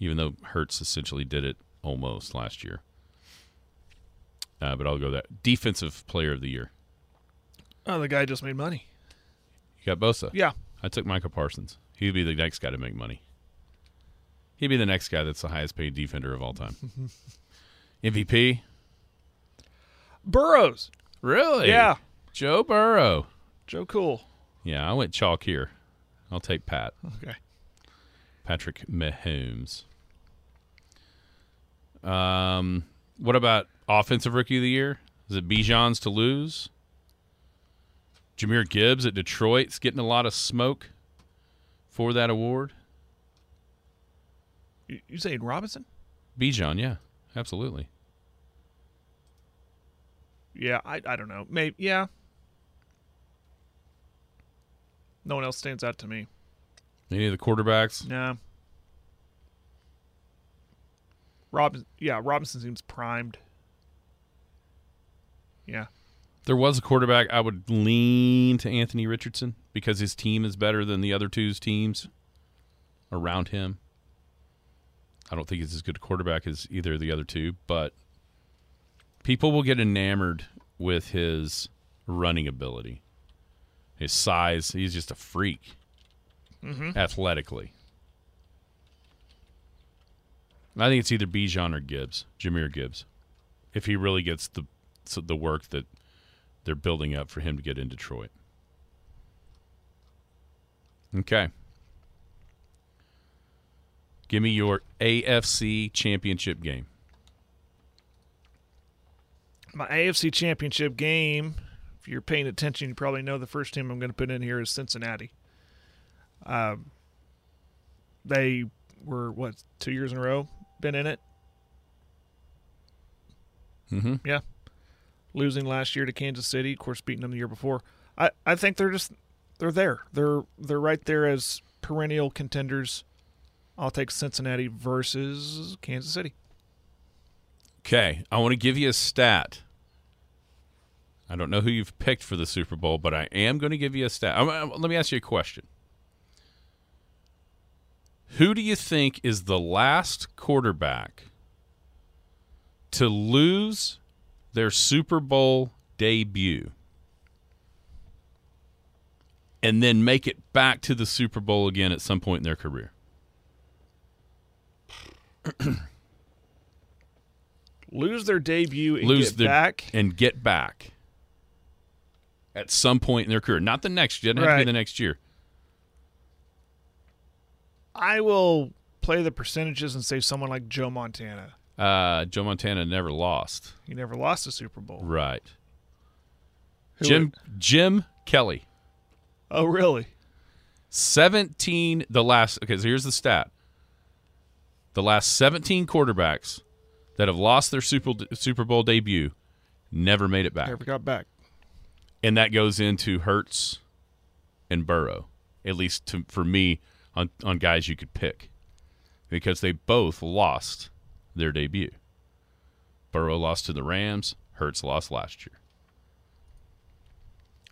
Even though Hurts essentially did it almost last year, uh, but I'll go that defensive player of the year. Oh, the guy just made money. You got Bosa. Yeah. I took Micah Parsons. He'd be the next guy to make money. He'd be the next guy that's the highest paid defender of all time. MVP? Burrows. Really? Yeah. Joe Burrow. Joe Cool. Yeah, I went chalk here. I'll take Pat. Okay. Patrick Mahomes. Um, what about offensive rookie of the year? Is it Bijan's to lose? Jahmyr Gibbs at Detroit's getting a lot of smoke for that award. You, you saying Robinson? Bijan, yeah, absolutely. Yeah, I I don't know. Maybe yeah. No one else stands out to me. Any of the quarterbacks? Nah. Robin yeah, Robinson seems primed. Yeah. There was a quarterback. I would lean to Anthony Richardson because his team is better than the other two's teams around him. I don't think he's as good a quarterback as either of the other two, but people will get enamored with his running ability, his size. He's just a freak mm-hmm. athletically. I think it's either Bijan or Gibbs, Jahmyr Gibbs, if he really gets the the work that they're building up for him to get in Detroit. Okay. Give me your AFC championship game. My AFC Championship game. If you're paying attention, you probably know the first team I'm going to put in here is Cincinnati. Um, they were what two years in a row been in it. Mm-hmm. Yeah, losing last year to Kansas City, of course, beating them the year before. I, I think they're just they're there. They're they're right there as perennial contenders. I'll take Cincinnati versus Kansas City. Okay, I want to give you a stat. I don't know who you've picked for the Super Bowl, but I am going to give you a stat. I'm- I'm- let me ask you a question. Who do you think is the last quarterback to lose their Super Bowl debut and then make it back to the Super Bowl again at some point in their career? Lose their debut and lose get their back. and get back at some point in their career. Not the next. It doesn't have to be Right. the next year. I will play the percentages and say someone like Joe Montana. Uh, Joe Montana never lost. He never lost a Super Bowl. Right. Who Jim Jim Kelly. Oh, really? 17 the last okay, so here's the stat. The last 17 quarterbacks that have lost their Super Super Bowl debut never made it back. Never got back. and that goes into Hurts and Burrow, at least to, for me on on guys you could pick, because they both lost their debut. Burrow lost to the Rams. Hurts lost last year,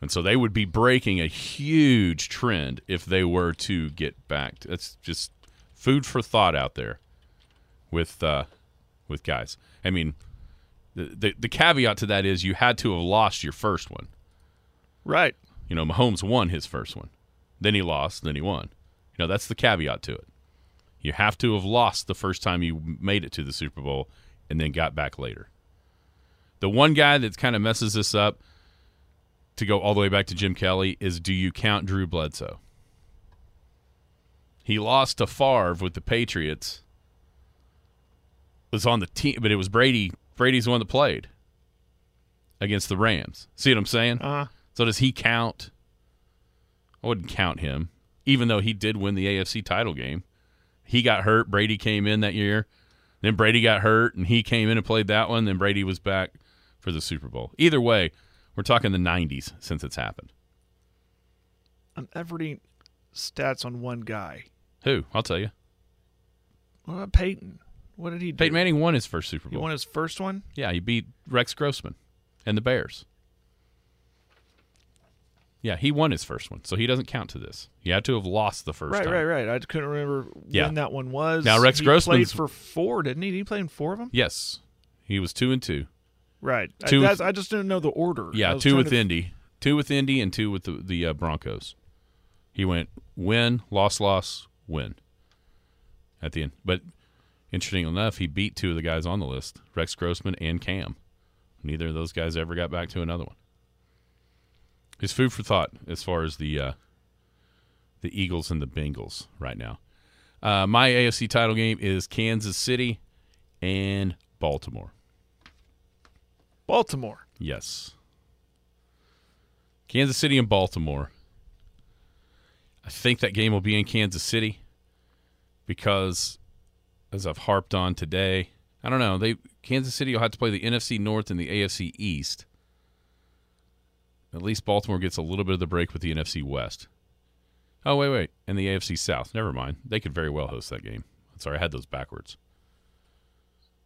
and so they would be breaking a huge trend if they were to get back. That's just food for thought out there with uh, with guys. I mean. The, the, the caveat to that is you had to have lost your first one. Right. You know, Mahomes won his first one. Then he lost, then he won. You know, that's the caveat to it. You have to have lost the first time you made it to the Super Bowl and then got back later. The one guy that kind of messes this up to go all the way back to Jim Kelly is do you count Drew Bledsoe? He lost to Favre with the Patriots. Was on the team, but it was Brady. Brady's the one that played against the Rams. See what I'm saying? Uh huh. So does he count? I wouldn't count him, even though he did win the AFC title game. He got hurt. Brady came in that year. Then Brady got hurt, and he came in and played that one. Then Brady was back for the Super Bowl. Either way, we're talking the 90s since it's happened. I'm every stats on one guy. Who? I'll tell you. What about Peyton? What did he do? Peyton Manning won his first Super He Bowl. won his first one. yeah, he beat Rex Grossman and the Bears. Yeah, he won his first one, so he doesn't count to this. He had to have lost the first Right, time. right, right. I couldn't remember Yeah. when that one was. Now, Rex Grossman played for four, didn't he? Did he play in four of them? Yes, he was two and two. Right. I- Two- that's- I, just didn't know the order. Yeah, two with to- Indy, two with Indy, and two with the the uh, Broncos. He went win, loss, loss, win. At the end, but interesting enough, he beat two of the guys on the list, Rex Grossman and Cam. Neither of those guys ever got back to another one. It's food for thought as far as the uh, the Eagles and the Bengals right now. Uh, my AFC title game is Kansas City and Baltimore. Baltimore. Yes. Kansas City and Baltimore. I think that game will be in Kansas City because, as I've harped on today, I don't know. They Kansas City will have to play the NFC North and the AFC East. At least Baltimore gets a little bit of the break with the NFC West. Oh wait, wait, and the AFC South. Never mind. They could very well host that game. Sorry, I had those backwards.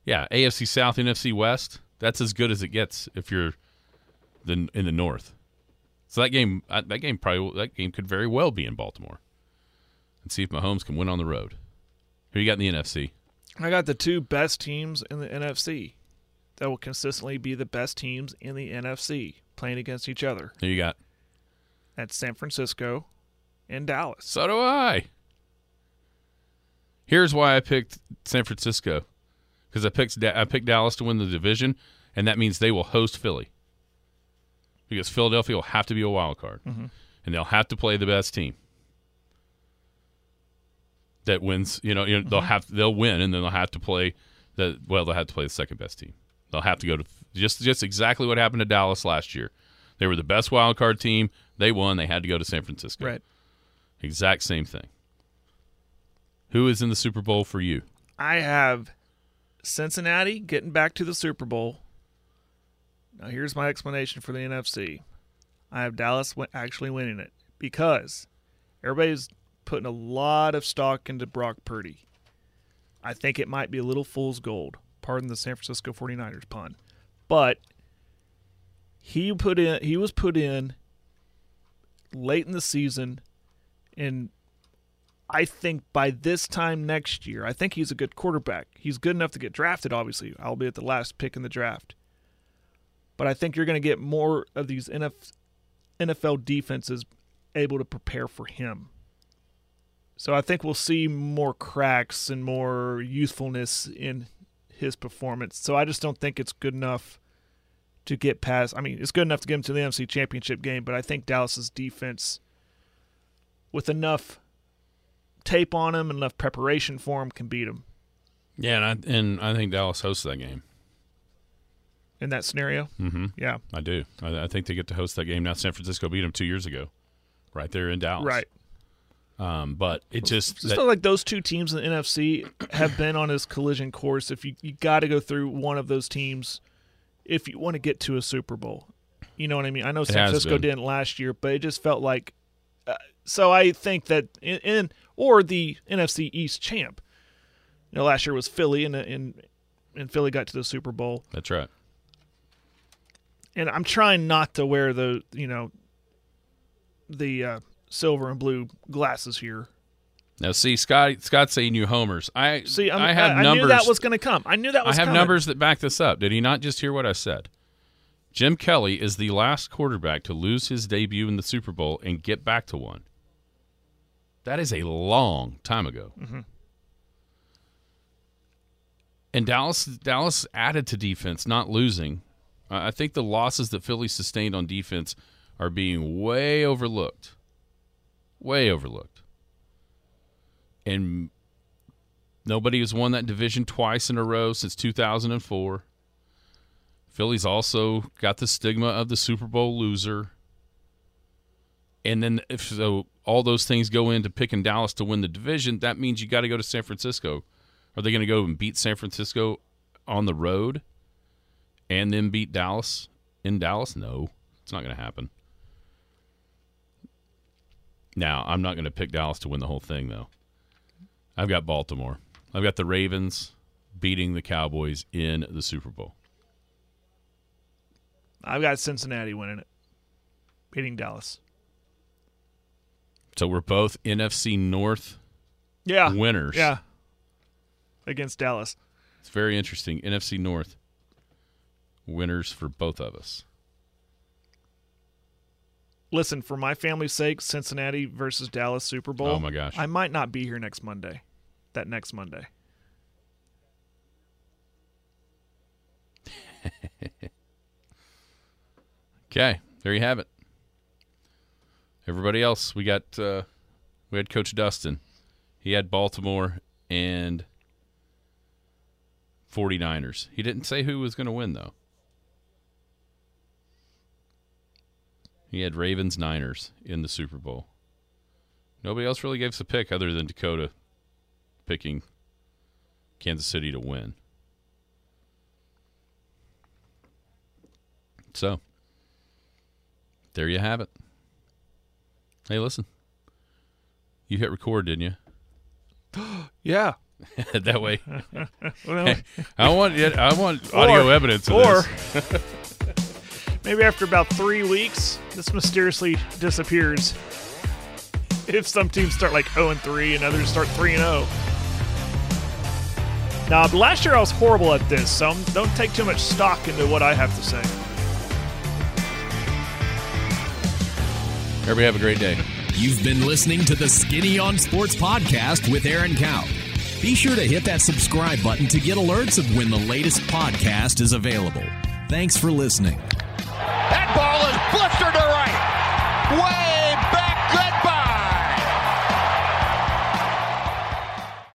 Yeah, AFC South, NFC West. That's as good as it gets if you're the in the North. So that game, uh, that game probably that game could very well be in Baltimore. And see if Mahomes can win on the road. Who you got in the NFC? I got the two best teams in the NFC that will consistently be the best teams in the NFC playing against each other. Who you got? That's San Francisco and Dallas. So do I. Here's why I picked San Francisco because I picked I picked Dallas to win the division, and that means they will host Philly because Philadelphia will have to be a wild card, mm-hmm. and they'll have to play the best team that wins. You know, you know they'll mm-hmm. have they'll win, and then they'll have to play the well they'll have to play the second best team. They'll have to go to just just exactly what happened to Dallas last year. They were the best wild card team. They won. They had to go to San Francisco. Right. Exact same thing. Who is in the Super Bowl for you? I have Cincinnati getting back to the Super Bowl. Now, here's my explanation for the NFC. I have Dallas actually winning it because everybody's putting a lot of stock into Brock Purdy. I think it might be a little fool's gold. Pardon the San Francisco 49ers pun. But he put in he was put in late in the season and I think by this time next year, I think he's a good quarterback. He's good enough to get drafted, obviously, albeit the last pick in the draft. But I think you're going to get more of these NFL defenses able to prepare for him. So I think we'll see more cracks and more youthfulness in his performance. So I just don't think it's good enough to get past. I mean, it's good enough to get him to the NFC Championship game, but I think Dallas's defense, with enough tape on him and enough preparation for him, can beat him Yeah, and I, and I think Dallas hosts that game. in that scenario. Mm-hmm. Yeah, I do. I, I think they get to host that game. Now San Francisco beat them two years ago, right there in Dallas. right. Um, but it just Just that- like those two teams in the NFC have been on this collision course. If you you got to go through one of those teams if you want to get to a Super Bowl. You know what I mean? I know San Francisco been. didn't last year, but it just felt like. Uh, so I think that in, in or the NFC East champ. You know, last year was Philly, and and and Philly got to the Super Bowl. that's right. and I'm trying not to wear the you know the uh, silver and blue glasses here. Now see, Scott Scott's saying you homers. I See, I'm, I have I, numbers. knew that was going to come. I knew that was I have coming. numbers that back this up. Did he not just hear what I said? Jim Kelly is the last quarterback to lose his debut in the Super Bowl and get back to one. That is a long time ago. Mm-hmm. And Dallas Dallas added to defense, not losing. I I think the losses that Philly sustained on defense are being way overlooked. Way overlooked. And nobody has won that division twice in a row since 2004. Philly's also got the stigma of the Super Bowl loser. And then if so all those things go into picking Dallas to win the division, that means you got to go to San Francisco. Are they going to go and beat San Francisco on the road and then beat Dallas in Dallas? No, it's not going to happen. Now, I'm not going to pick Dallas to win the whole thing, though. I've got Baltimore. I've got the Ravens beating the Cowboys in the Super Bowl. I've got Cincinnati winning it, beating Dallas. So we're both NFC North Yeah, winners. yeah, against Dallas. It's very interesting. NFC North winners for both of us. Listen, for my family's sake, Cincinnati versus Dallas Super Bowl. Oh, my gosh. I might not be here next Monday. That next Monday. Okay, there you have it. Everybody else, we got uh, we had Coach Dustin. He had Baltimore and 49ers. He didn't say who was going to win though. He had Ravens Niners in the Super Bowl. Nobody else really gave us a pick other than Dakota picking Kansas City to win. So, there you have it. Hey, listen. You hit record, didn't you? Yeah. that way, Well, I want. I want audio Or- evidence of or this. Maybe after about three weeks, this mysteriously disappears. If some teams start like 0 and 3 and others start 3 and 0. Now, last year I was horrible at this, so don't take too much stock into what I have to say. Everybody have a great day. You've been listening to the Skinny on Sports podcast with Aaron Cow. Be sure to hit that subscribe button to get alerts of when the latest podcast is available. Thanks for listening. That ball is blistered around.